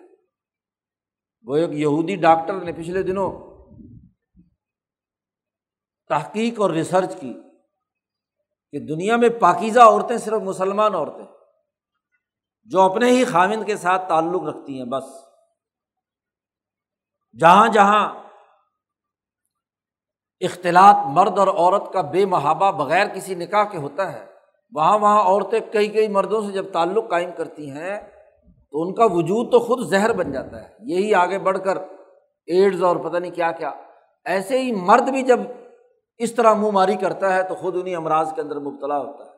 وہ ایک یہودی ڈاکٹر نے پچھلے دنوں تحقیق اور ریسرچ کی کہ دنیا میں پاکیزہ عورتیں صرف مسلمان عورتیں جو اپنے ہی خامند کے ساتھ تعلق رکھتی ہیں، بس۔ جہاں جہاں اختلاط مرد اور عورت کا بے محابہ بغیر کسی نکاح کے ہوتا ہے، وہاں وہاں عورتیں کئی کئی مردوں سے جب تعلق قائم کرتی ہیں، تو ان کا وجود تو خود زہر بن جاتا ہے۔ یہی آگے بڑھ کر ایڈز اور پتہ نہیں کیا کیا۔ ایسے ہی مرد بھی جب اس طرح منہ ماری کرتا ہے، تو خود انہیں امراض کے اندر مبتلا ہوتا ہے۔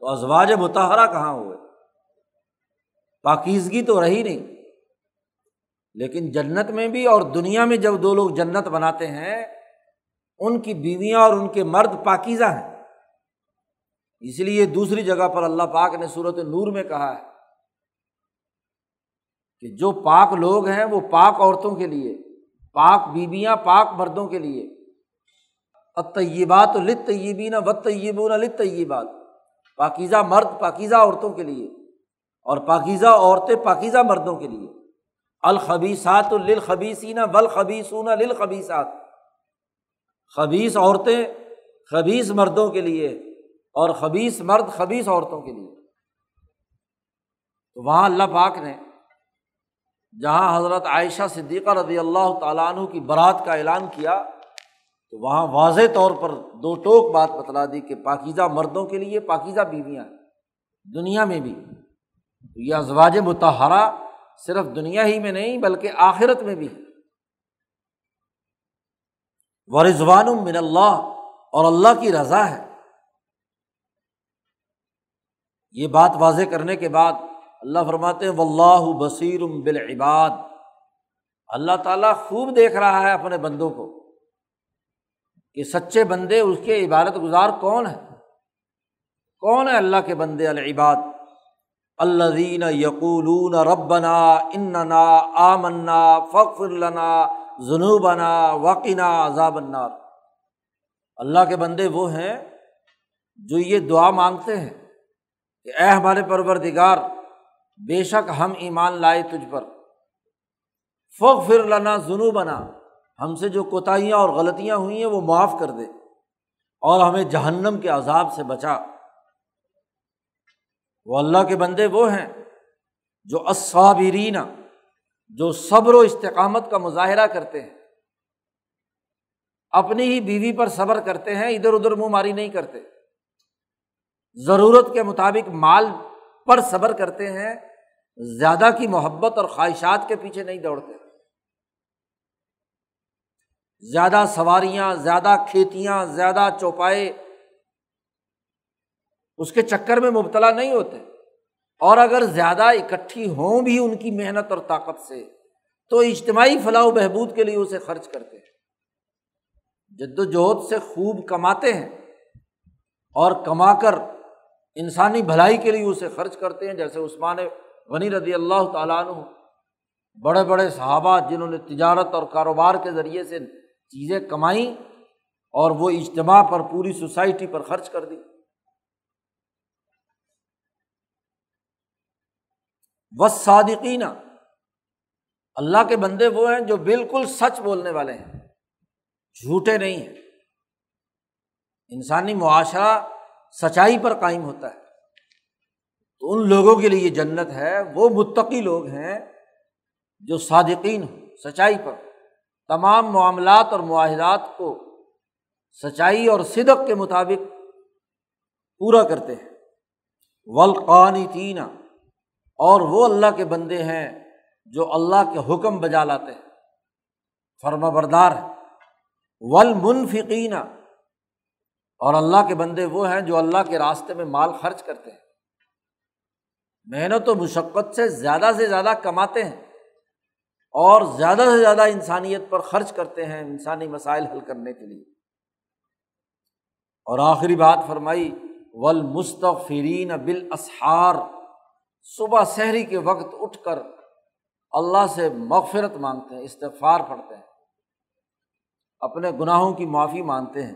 تو ازواج متحرہ کہاں ہوئے؟ پاکیزگی تو رہی نہیں۔ لیکن جنت میں بھی اور دنیا میں جب دو لوگ جنت بناتے ہیں، ان کی بیویاں اور ان کے مرد پاکیزہ ہیں۔ اس لیے دوسری جگہ پر اللہ پاک نے صورت نور میں کہا ہے کہ جو پاک لوگ ہیں، وہ پاک عورتوں کے لیے، پاک بیویاں، پاک مردوں کے لیے۔ طیبات لط طیبین و طیبون لط طیبات پاکیزہ مرد، پاکیزہ عورتوں کے لیے۔ اور پاکیزہ عورتیں پاکیزہ مردوں کے لیے۔ الخبیسات للخبیسین والخبیسون للخبیسات خبیص عورتیں خبیص مردوں کے لیے اور خبیص مرد خبیص عورتوں کے لیے۔ تو وہاں اللہ پاک نے جہاں حضرت عائشہ صدیقہ رضی اللہ تعالیٰ عنہ کی برات کا اعلان کیا، تو وہاں واضح طور پر دو ٹوک بات بتلا دی کہ پاکیزہ مردوں کے لیے پاکیزہ بیویاں دنیا میں بھی۔ یہ ازواج متحرہ صرف دنیا ہی میں نہیں بلکہ آخرت میں بھی و رضوان من اللہ اور اللہ کی رضا ہے۔ یہ بات واضح کرنے کے بعد اللہ فرماتے و اللہ بصیر بالعباد۔ اللہ تعالیٰ خوب دیکھ رہا ہے اپنے بندوں کو کہ سچے بندے اس کے عبادت گزار کون ہے؟ کون ہے اللہ کے بندے العباد؟ اللہ دین یقولون ربنا اننا آمنا فخر لنا جنوبنا وقنا عذاب النار۔ اللہ کے بندے وہ ہیں جو یہ دعا مانگتے ہیں کہ اے ہمارے پروردگار، بے شک ہم ایمان لائے تجھ پر۔ فخ فر لنا جنو بنا ہم سے جو کوتاہیاں اور غلطیاں ہوئی ہیں وہ معاف کر دے اور ہمیں جہنم کے عذاب سے بچا۔ وہ اللہ کے بندے وہ ہیں جو اسابرین جو صبر و استقامت کا مظاہرہ کرتے ہیں۔ اپنی ہی بیوی پر صبر کرتے ہیں، ادھر ادھر منہ ماری نہیں کرتے۔ ضرورت کے مطابق مال پر صبر کرتے ہیں، زیادہ کی محبت اور خواہشات کے پیچھے نہیں دوڑتے۔ زیادہ سواریاں، زیادہ کھیتیاں، زیادہ چوپائے اس کے چکر میں مبتلا نہیں ہوتے۔ اور اگر زیادہ اکٹھی ہوں بھی ان کی محنت اور طاقت سے، تو اجتماعی فلاح و بہبود کے لیے اسے خرچ کرتے ہیں۔ جد و جہد سے خوب کماتے ہیں اور کما کر انسانی بھلائی کے لیے اسے خرچ کرتے ہیں۔ جیسے عثمان غنی رضی اللہ تعالیٰ عنہ، بڑے بڑے صحابہ جنہوں نے تجارت اور کاروبار کے ذریعے سے چیزیں کمائیں اور وہ اجتماع پر پوری سوسائٹی پر خرچ کر دی۔ بس صادقینہ اللہ کے بندے وہ ہیں جو بالکل سچ بولنے والے ہیں، جھوٹے نہیں ہیں۔ انسانی معاشرہ سچائی پر قائم ہوتا ہے۔ تو ان لوگوں کے لیے یہ جنت ہے، وہ متقی لوگ ہیں جو صادقین ہوں، سچائی پر۔ تمام معاملات اور معاہدات کو سچائی اور صدق کے مطابق پورا کرتے ہیں۔ ولقانی تینہ اور وہ اللہ کے بندے ہیں جو اللہ کے حکم بجا لاتے ہیں۔ فرما بردار ہے ول منفقین اور اللہ کے بندے وہ ہیں جو اللہ کے راستے میں مال خرچ کرتے ہیں۔ محنت و مشقت سے زیادہ سے زیادہ کماتے ہیں اور زیادہ سے زیادہ انسانیت پر خرچ کرتے ہیں انسانی مسائل حل کرنے کے لیے۔ اور آخری بات فرمائی ول مستفرین بال اسہار صبح شہری کے وقت اٹھ کر اللہ سے مغفرت مانگتے ہیں استفار پڑھتے ہیں۔ اپنے گناہوں کی معافی مانتے ہیں۔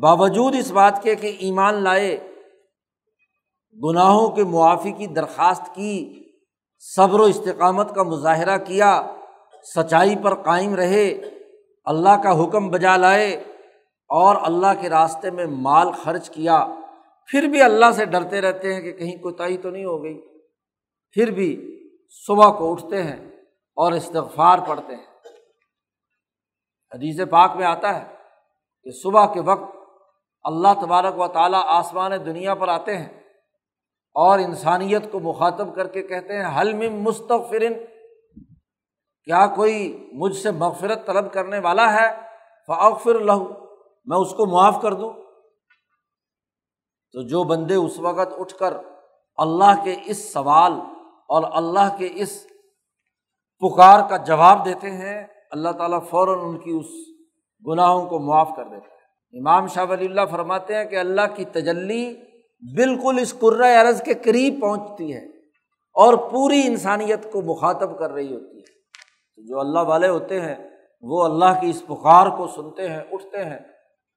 باوجود اس بات کے کہ ایمان لائے، گناہوں کے معافی کی درخواست کی، صبر و استقامت کا مظاہرہ کیا، سچائی پر قائم رہے، اللہ کا حکم بجا لائے اور اللہ کے راستے میں مال خرچ کیا، پھر بھی اللہ سے ڈرتے رہتے ہیں کہ کہیں کوتاہی تو نہیں ہو گئی۔ پھر بھی صبح کو اٹھتے ہیں اور استغفار پڑھتے ہیں۔ حدیث پاک میں آتا ہے کہ صبح کے وقت اللہ تبارک و تعالیٰ آسمان دنیا پر آتے ہیں اور انسانیت کو مخاطب کر کے کہتے ہیں حل میں مستفرن کیا کوئی مجھ سے مغفرت طلب کرنے والا ہے؟ فاغفر لہو، میں اس کو معاف کر دوں۔ تو جو بندے اس وقت اٹھ کر اللہ کے اس سوال اور اللہ کے اس پکار کا جواب دیتے ہیں، اللہ تعالیٰ فوراً ان کی اس گناہوں کو معاف کر دیتا ہے امام شاہ ولی اللہ فرماتے ہیں کہ اللہ کی تجلی بالکل اس عرض کے قریب پہنچتی ہے اور پوری انسانیت کو مخاطب کر رہی ہوتی ہے۔ جو اللہ والے ہوتے ہیں، وہ اللہ کی اس پکار کو سنتے ہیں، اٹھتے ہیں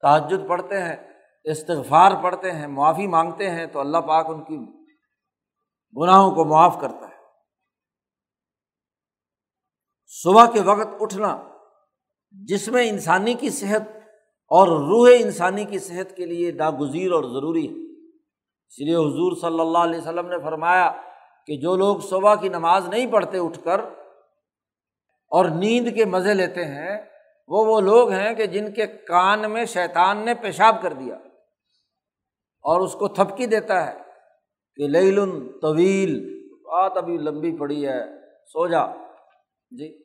تعجد پڑھتے ہیں، استغفار پڑھتے ہیں، معافی مانگتے ہیں، تو اللہ پاک ان کی گناہوں کو معاف کرتا ہے۔ صبح کے وقت اٹھنا جس میں انسانی کی صحت اور روح انسانی کی صحت کے لیے ناگزیر اور ضروری ہے۔ اس لیے حضور صلی اللہ علیہ وسلم نے فرمایا کہ جو لوگ صبح کی نماز نہیں پڑھتے اٹھ کر اور نیند کے مزے لیتے ہیں، وہ وہ لوگ ہیں کہ جن کے کان میں شیطان نے پیشاب کر دیا اور اس کو تھپکی دیتا ہے۔ کہ لیل طویل، بات ابھی لمبی پڑی ہے، سو جا۔ جی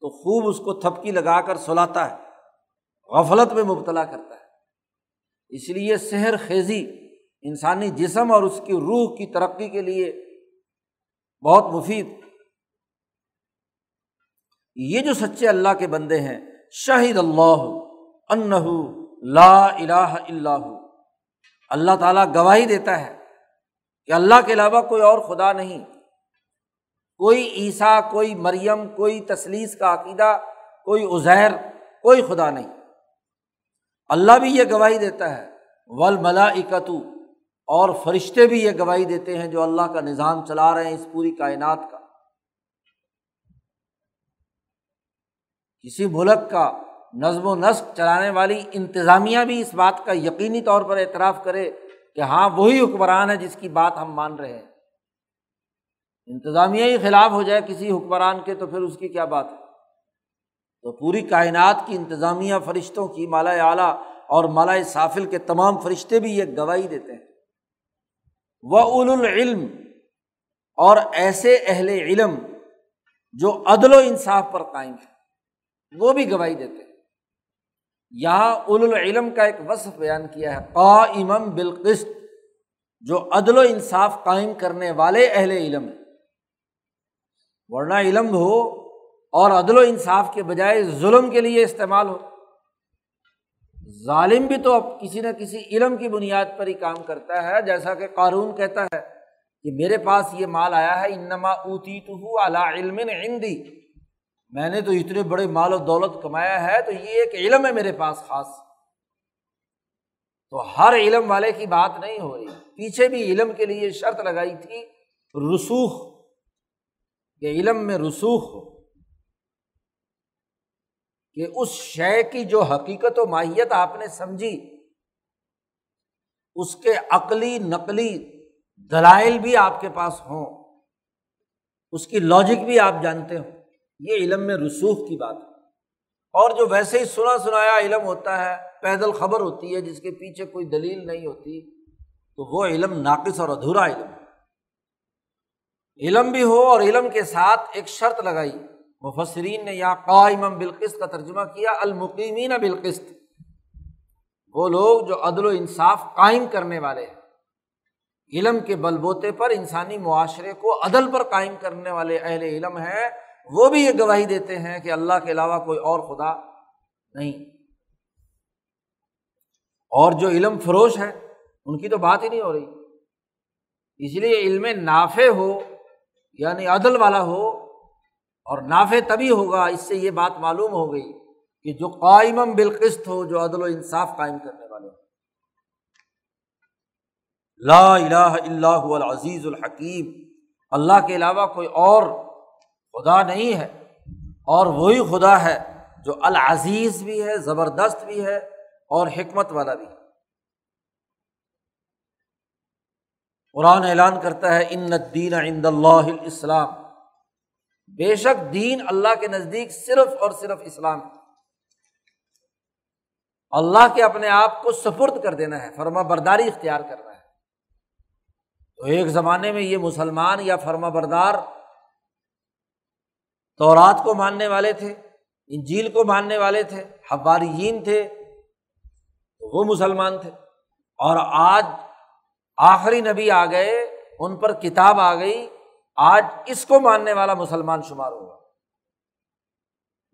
تو خوب اس کو تھپکی لگا کر سلاتا ہے، غفلت میں مبتلا کرتا ہے۔ اس لیے سحر خیزی انسانی جسم اور اس کی روح کی ترقی کے لیے بہت مفید۔ یہ جو سچے اللہ کے بندے ہیں، شاہد اللہ انہ لا الہ اللہ اللہ تعالیٰ گواہی دیتا ہے کہ اللہ کے علاوہ کوئی اور خدا نہیں۔ کوئی عیسیٰ، کوئی مریم، کوئی تسلیس کا عقیدہ، کوئی ازیر کوئی خدا نہیں۔ اللہ بھی یہ گواہی دیتا ہے ول ملا اور فرشتے بھی یہ گواہی دیتے ہیں جو اللہ کا نظام چلا رہے ہیں اس پوری کائنات کا۔ کسی ملک کا نظم و نسق چلانے والی انتظامیہ بھی اس بات کا یقینی طور پر اعتراف کرے کہ ہاں وہی حکمران ہے جس کی بات ہم مان رہے ہیں۔ انتظامیہ ہی خلاف ہو جائے کسی حکمران کے تو پھر اس کی کیا بات ہے؟ تو پوری کائنات کی انتظامیہ فرشتوں کی مالا اعلیٰ اور مالا سافل کے تمام فرشتے بھی یہ گواہی دیتے ہیں۔ وہ اول العلم اور ایسے اہل علم جو عدل و انصاف پر قائم ہے وہ بھی گواہی دیتے ہیں۔ یہاں اول العلم کا ایک وصف بیان کیا ہے قا امم بالقسط، جو عدل و انصاف قائم کرنے والے اہل علم ہیں۔ ورنہ علم ہو اور عدل و انصاف کے بجائے ظلم کے لیے استعمال ہو۔ ظالم بھی تو اب کسی نہ کسی علم کی بنیاد پر ہی کام کرتا ہے، جیسا کہ قارون کہتا ہے کہ میرے پاس یہ مال آیا ہے، انما اوتی تو اعلیٰ علم ہندی میں نے تو اتنے بڑے مال و دولت کمایا ہے تو یہ ایک علم ہے میرے پاس خاص۔ تو ہر علم والے کی بات نہیں ہو رہی۔ پیچھے بھی علم کے لیے شرط لگائی تھی، رسوخ۔ کہ علم میں رسوخ ہو۔ کہ اس شے کی جو حقیقت و ماہیت آپ نے سمجھی، اس کے عقلی، نقلی دلائل بھی آپ کے پاس ہوں۔ اس کی لاجک بھی آپ جانتے ہوں۔ یہ علم میں رسوخ کی بات ہے۔ اور جو ویسے ہی سنا سنایا علم ہوتا ہے، پیدل خبر ہوتی ہے، جس کے پیچھے کوئی دلیل نہیں ہوتی، تو وہ علم ناقص اور ادھورا علم علم بھی ہو اور علم کے ساتھ ایک شرط لگائی۔ مفسرین نے یہاں قائم بالقست کا ترجمہ کیا، المقیمین بالقست وہ لوگ جو عدل و انصاف قائم کرنے والے ہیں۔ علم کے بل بوتے پر انسانی معاشرے کو عدل پر قائم کرنے والے اہل علم ہیں۔ وہ بھی یہ گواہی دیتے ہیں کہ اللہ کے علاوہ کوئی اور خدا نہیں۔ اور جو علم فروش ہے ان کی تو بات ہی نہیں ہو رہی۔ اس لیے علم نافع ہو یعنی عدل والا ہو، اور نافع تبھی ہوگا، اس سے یہ بات معلوم ہو گئی کہ جو قائم بالقست ہو، جو عدل و انصاف قائم کرنے والے۔ لا الہ اللہ العزیز الحکیم۔ اللہ کے علاوہ کوئی اور خدا نہیں ہے اور وہی خدا ہے جو العزیز بھی ہے، زبردست بھی ہے اور حکمت والا بھی ہے۔ قرآن اعلان کرتا ہے، ان دین عند اللہ اسلام بے شک دین اللہ کے نزدیک صرف اور صرف اسلام ہے۔ اللہ کے اپنے آپ کو سپرد کر دینا ہے، فرما برداری اختیار کرنا ہے۔ تو ایک زمانے میں یہ مسلمان یا فرما بردار تورات کو ماننے والے تھے، انجیل کو ماننے والے تھے، حواریین تھے، تو وہ مسلمان تھے۔ اور آج آخری نبی آ گئے، ان پر کتاب آ گئی، آج اس کو ماننے والا مسلمان شمار ہوگا۔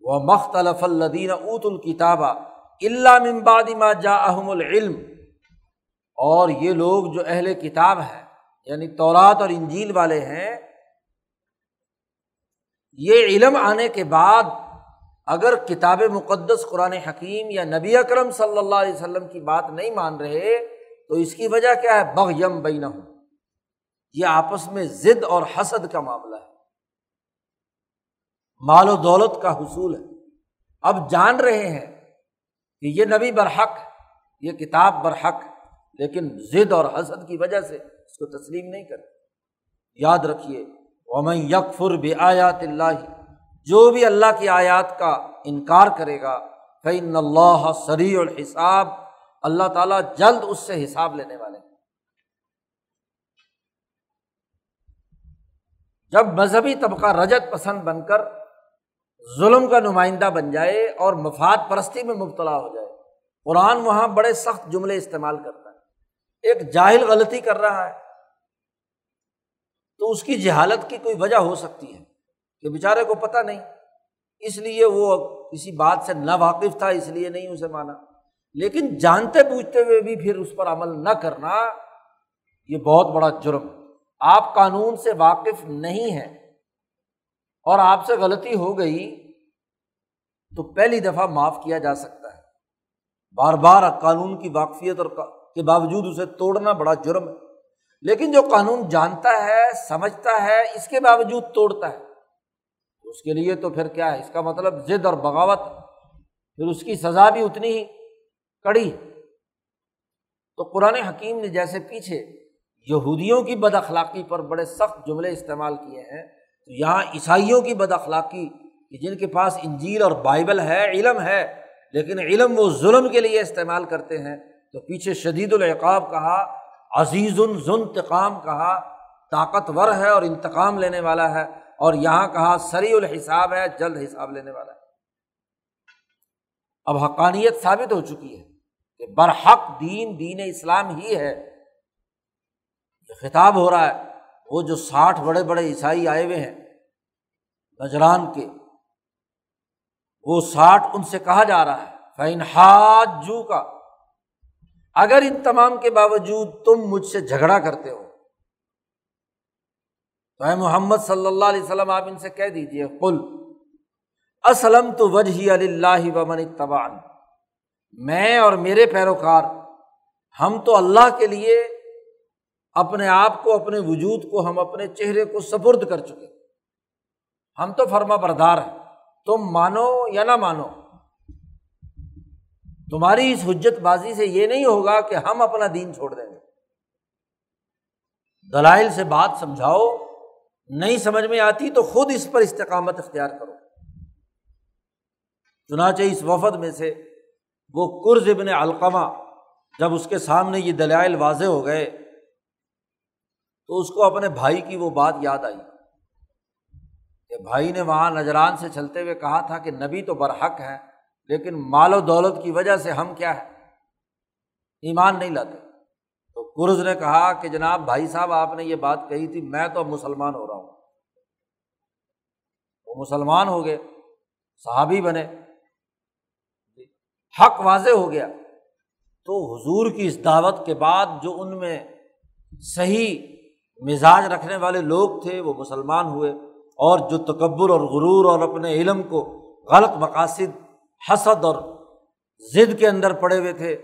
وہ مختلف الدین اوت الکتاب اللہ ممباد ما جا احم العلم۔ اور یہ لوگ جو اہل کتاب ہے یعنی تورات اور انجیل والے ہیں یہ علم آنے کے بعد اگر کتاب مقدس قرآن حکیم یا نبی اکرم صلی اللہ علیہ وسلم کی بات نہیں مان رہے، تو اس کی وجہ کیا ہے؟ بغ یم بین ہوں یہ آپس میں ضد اور حسد کا معاملہ ہے۔ مال و دولت کا حصول ہے۔ اب جان رہے ہیں کہ یہ نبی برحق یہ کتاب برحق لیکن ضد اور حسد کی وجہ سے اس کو تسلیم نہیں کرتے یاد رکھیے ومن یکفر بے آیات اللہ جو بھی اللہ کی آیات کا انکار کرے گا فعن اللہ سری الحساب، اللہ تعالیٰ جلد اس سے حساب لینے والے ہیں۔ جب مذہبی طبقہ رجت پسند بن کر ظلم کا نمائندہ بن جائے اور مفاد پرستی میں مبتلا ہو جائے، قرآن وہاں بڑے سخت جملے استعمال کرتا ہے۔ ایک جاہل غلطی کر رہا ہے تو اس کی جہالت کی کوئی وجہ ہو سکتی ہے کہ بیچارے کو پتہ نہیں۔ اس لیے وہ کسی بات سے نہ واقف تھا، اس لیے نہیں اسے مانا۔ لیکن جانتے بوجھتے ہوئے بھی پھر اس پر عمل نہ کرنا یہ بہت بڑا جرم آپ قانون سے واقف نہیں ہیں اور آپ سے غلطی ہو گئی تو پہلی دفعہ معاف کیا جا سکتا ہے۔ بار بار قانون کی واقفیت اور کے باوجود اسے توڑنا بڑا جرم ہے۔ لیکن جو قانون جانتا ہے، سمجھتا ہے، اس کے باوجود توڑتا ہے، اس کے لیے تو پھر کیا ہے؟ اس کا مطلب ضد اور بغاوت پھر اس کی سزا بھی اتنی ہی کڑی تو قرآن حکیم نے جیسے پیچھے یہودیوں کی بد اخلاقی پر بڑے سخت جملے استعمال کیے ہیں، تو یہاں عیسائیوں کی بد اخلاقی، کہ جن کے پاس انجیل اور بائبل ہے، علم ہے، لیکن علم وہ ظلم کے لیے استعمال کرتے ہیں۔ تو پیچھے شدید العقاب کہا عزیز الزنتقام کہا، طاقتور ہے اور انتقام لینے والا ہے، اور یہاں کہا سری الحساب ہے، جلد حساب لینے والا ہے۔ اب حقانیت ثابت ہو چکی ہے کہ برحق دین دین اسلام ہی ہے۔ خطاب ہو رہا ہے، وہ جو ساٹھ بڑے بڑے عیسائی آئے ہوئے ہیں، نجران کے، وہ ساٹھ ان سے کہا جا رہا ہے فین جو کا اگر ان تمام کے باوجود تم مجھ سے جھگڑا کرتے ہو، تو اے محمد صلی اللہ علیہ وسلم آپ ان سے کہہ دیجیے کل اسلم تو وجہ اللہ ومن تبان میں اور میرے پیروکار، ہم تو اللہ کے لیے اپنے آپ کو، اپنے وجود کو، ہم اپنے چہرے کو سپرد کر چکے۔ ہم تو فرما بردار ہیں۔ تم مانو یا نہ مانو تمہاری اس حجت بازی سے یہ نہیں ہوگا کہ ہم اپنا دین چھوڑ دیں گے۔ دلائل سے بات سمجھاؤ، نہیں سمجھ میں آتی تو خود اس پر استقامت اختیار کرو۔ چنانچہ اس وفد میں سے وہ قرض ابن علقمہ جب اس کے سامنے یہ دلائل واضح ہو گئے تو اس کو اپنے بھائی کی وہ بات یاد آئی۔ کہ بھائی نے وہاں نجران سے چلتے ہوئے کہا تھا کہ نبی تو برحق ہے۔ لیکن مال و دولت کی وجہ سے ہم کیا ہے ایمان نہیں لاتے۔ تو قرض نے کہا کہ جناب بھائی صاحب، آپ نے یہ بات کہی تھی، میں تو اب مسلمان ہو رہا ہوں۔ وہ مسلمان ہو گئے، صحابی بنے۔ حق واضح ہو گیا۔ تو حضور کی اس دعوت کے بعد جو ان میں صحیح مزاج رکھنے والے لوگ تھے، وہ مسلمان ہوئے۔ اور جو تکبر اور غرور اور اپنے علم کو غلط مقاصد حسد اور ضد کے اندر پڑے ہوئے تھے۔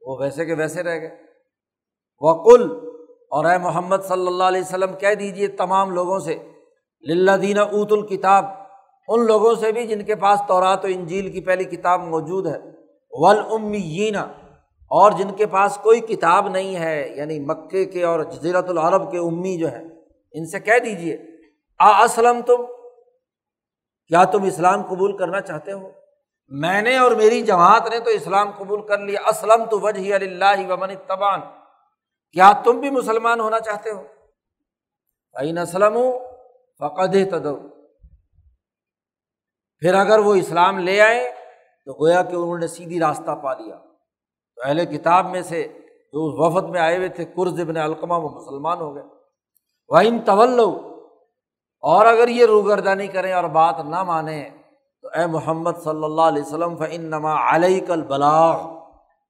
وہ ویسے کے ویسے رہ گئے۔ وقل، اور اے محمد صلی اللہ علیہ وسلم، کہہ دیجیے تمام لوگوں سے للہ دینا اوت الکتاب ان لوگوں سے بھی جن کے پاس تورات و انجیل کی پہلی کتاب موجود ہے۔ ول اور جن کے پاس کوئی کتاب نہیں ہے یعنی مکے کے اور جزیرت العرب کے امی جو ہے ان سے کہہ دیجیے آ اسلم تم کیا تم اسلام قبول کرنا چاہتے ہو؟ میں نے اور میری جماعت نے تو اسلام قبول کر لیا۔ اسلم تو وجہ اللہ ومن تبان کیا تم بھی مسلمان ہونا چاہتے ہو؟ عین اسلم فقد تدو پھر اگر وہ اسلام لے آئے تو گویا کہ انہوں نے سیدھی راستہ پا لیا۔ تو اہل کتاب میں سے جو اس وفد میں آئے ہوئے تھے، قرض ابن علقمہ، وہ مسلمان ہو گئے۔ وہ ان طول اور اگر یہ روگردانی کریں اور بات نہ مانیں تو اے محمد صلی اللہ علیہ وسلم فن نما علیہ کل بلاغ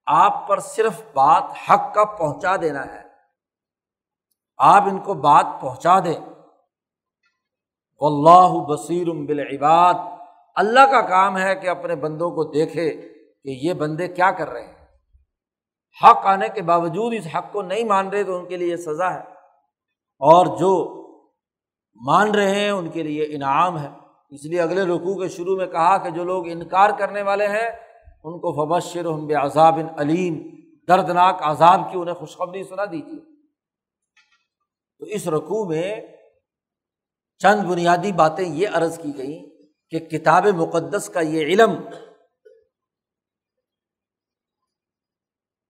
آپ پر صرف بات حق کا پہنچا دینا ہے۔ آپ ان کو بات پہنچا دیں۔ اللہ بصیر بالعباد۔ اللہ کا کام ہے کہ اپنے بندوں کو دیکھے کہ یہ بندے کیا کر رہے ہیں۔ حق آنے کے باوجود اس حق کو نہیں مان رہے تو ان کے لیے سزا ہے۔ اور جو مان رہے ہیں، ان کے لیے انعام ہے۔ اس لیے اگلے رقوع کے شروع میں کہا کہ جو لوگ انکار کرنے والے ہیں، ان کو فبشر ہم بے عذاب علیم۔ دردناک عذاب کی انہیں خوشخبری سنا دیجیے تو اس رقوع میں چند بنیادی باتیں یہ عرض کی گئیں کہ کتاب مقدس کا یہ علم،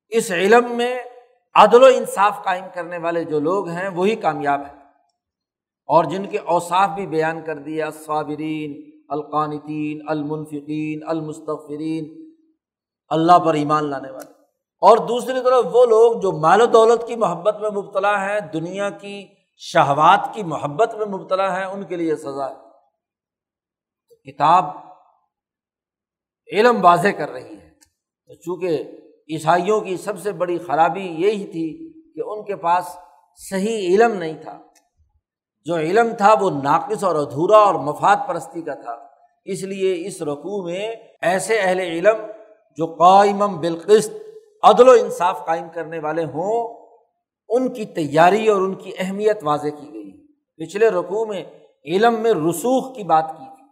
اس علم میں عدل و انصاف قائم کرنے والے جو لوگ ہیں، وہی کامیاب ہیں۔ اور جن کے اوصاف بھی بیان کر دیا، صابرین، القانتین، المنفقین المستفرین اللہ پر ایمان لانے والے۔ اور دوسری طرف وہ لوگ جو مال و دولت کی محبت میں مبتلا ہیں، دنیا کی شہوات کی محبت میں مبتلا ہیں، ان کے لیے سزا ہے۔ کتاب علم واضح کر رہی ہے۔ تو چونکہ عیسائیوں کی سب سے بڑی خرابی یہی تھی کہ ان کے پاس صحیح علم نہیں تھا جو علم تھا وہ ناقص اور ادھورا اور مفاد پرستی کا تھا۔ اس لیے اس رقوع میں ایسے اہل علم جو قائم بالقست عدل و انصاف قائم کرنے والے ہوں، ان کی تیاری اور ان کی اہمیت واضح کی گئی۔ پچھلے رقوع میں علم میں رسوخ کی بات کی تھی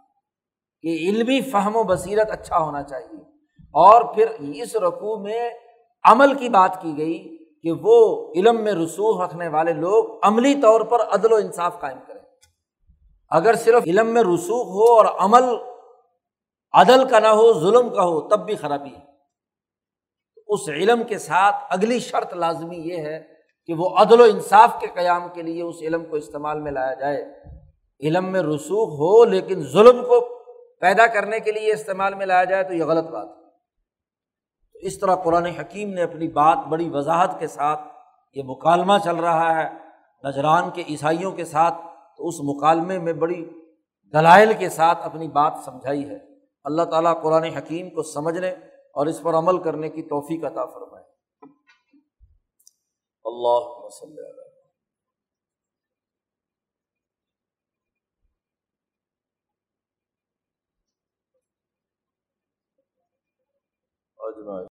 کہ علمی فہم و بصیرت اچھا ہونا چاہیے۔ اور پھر اس رقوع میں عمل کی بات کی گئی کہ وہ علم میں رسوخ رکھنے والے لوگ عملی طور پر عدل و انصاف قائم کریں۔ اگر صرف علم میں رسوخ ہو اور عمل عدل کا نہ ہو، ظلم کا ہو، تب بھی خرابی ہے۔ اس علم کے ساتھ اگلی شرط لازمی یہ ہے کہ وہ عدل و انصاف کے قیام کے لیے اس علم کو استعمال میں لایا جائے۔ علم میں رسوخ ہو لیکن ظلم کو پیدا کرنے کے لیے استعمال میں لایا جائے تو یہ غلط بات ہے۔ اس طرح قرآن حکیم نے اپنی بات بڑی وضاحت کے ساتھ، یہ مکالمہ چل رہا ہے نجران کے عیسائیوں کے ساتھ، تو اس مکالمے میں بڑی دلائل کے ساتھ اپنی بات سمجھائی ہے۔ اللہ تعالیٰ قرآن حکیم کو سمجھنے اور اس پر عمل کرنے کی توفیق عطا فرمائے۔ اللہ اجمائی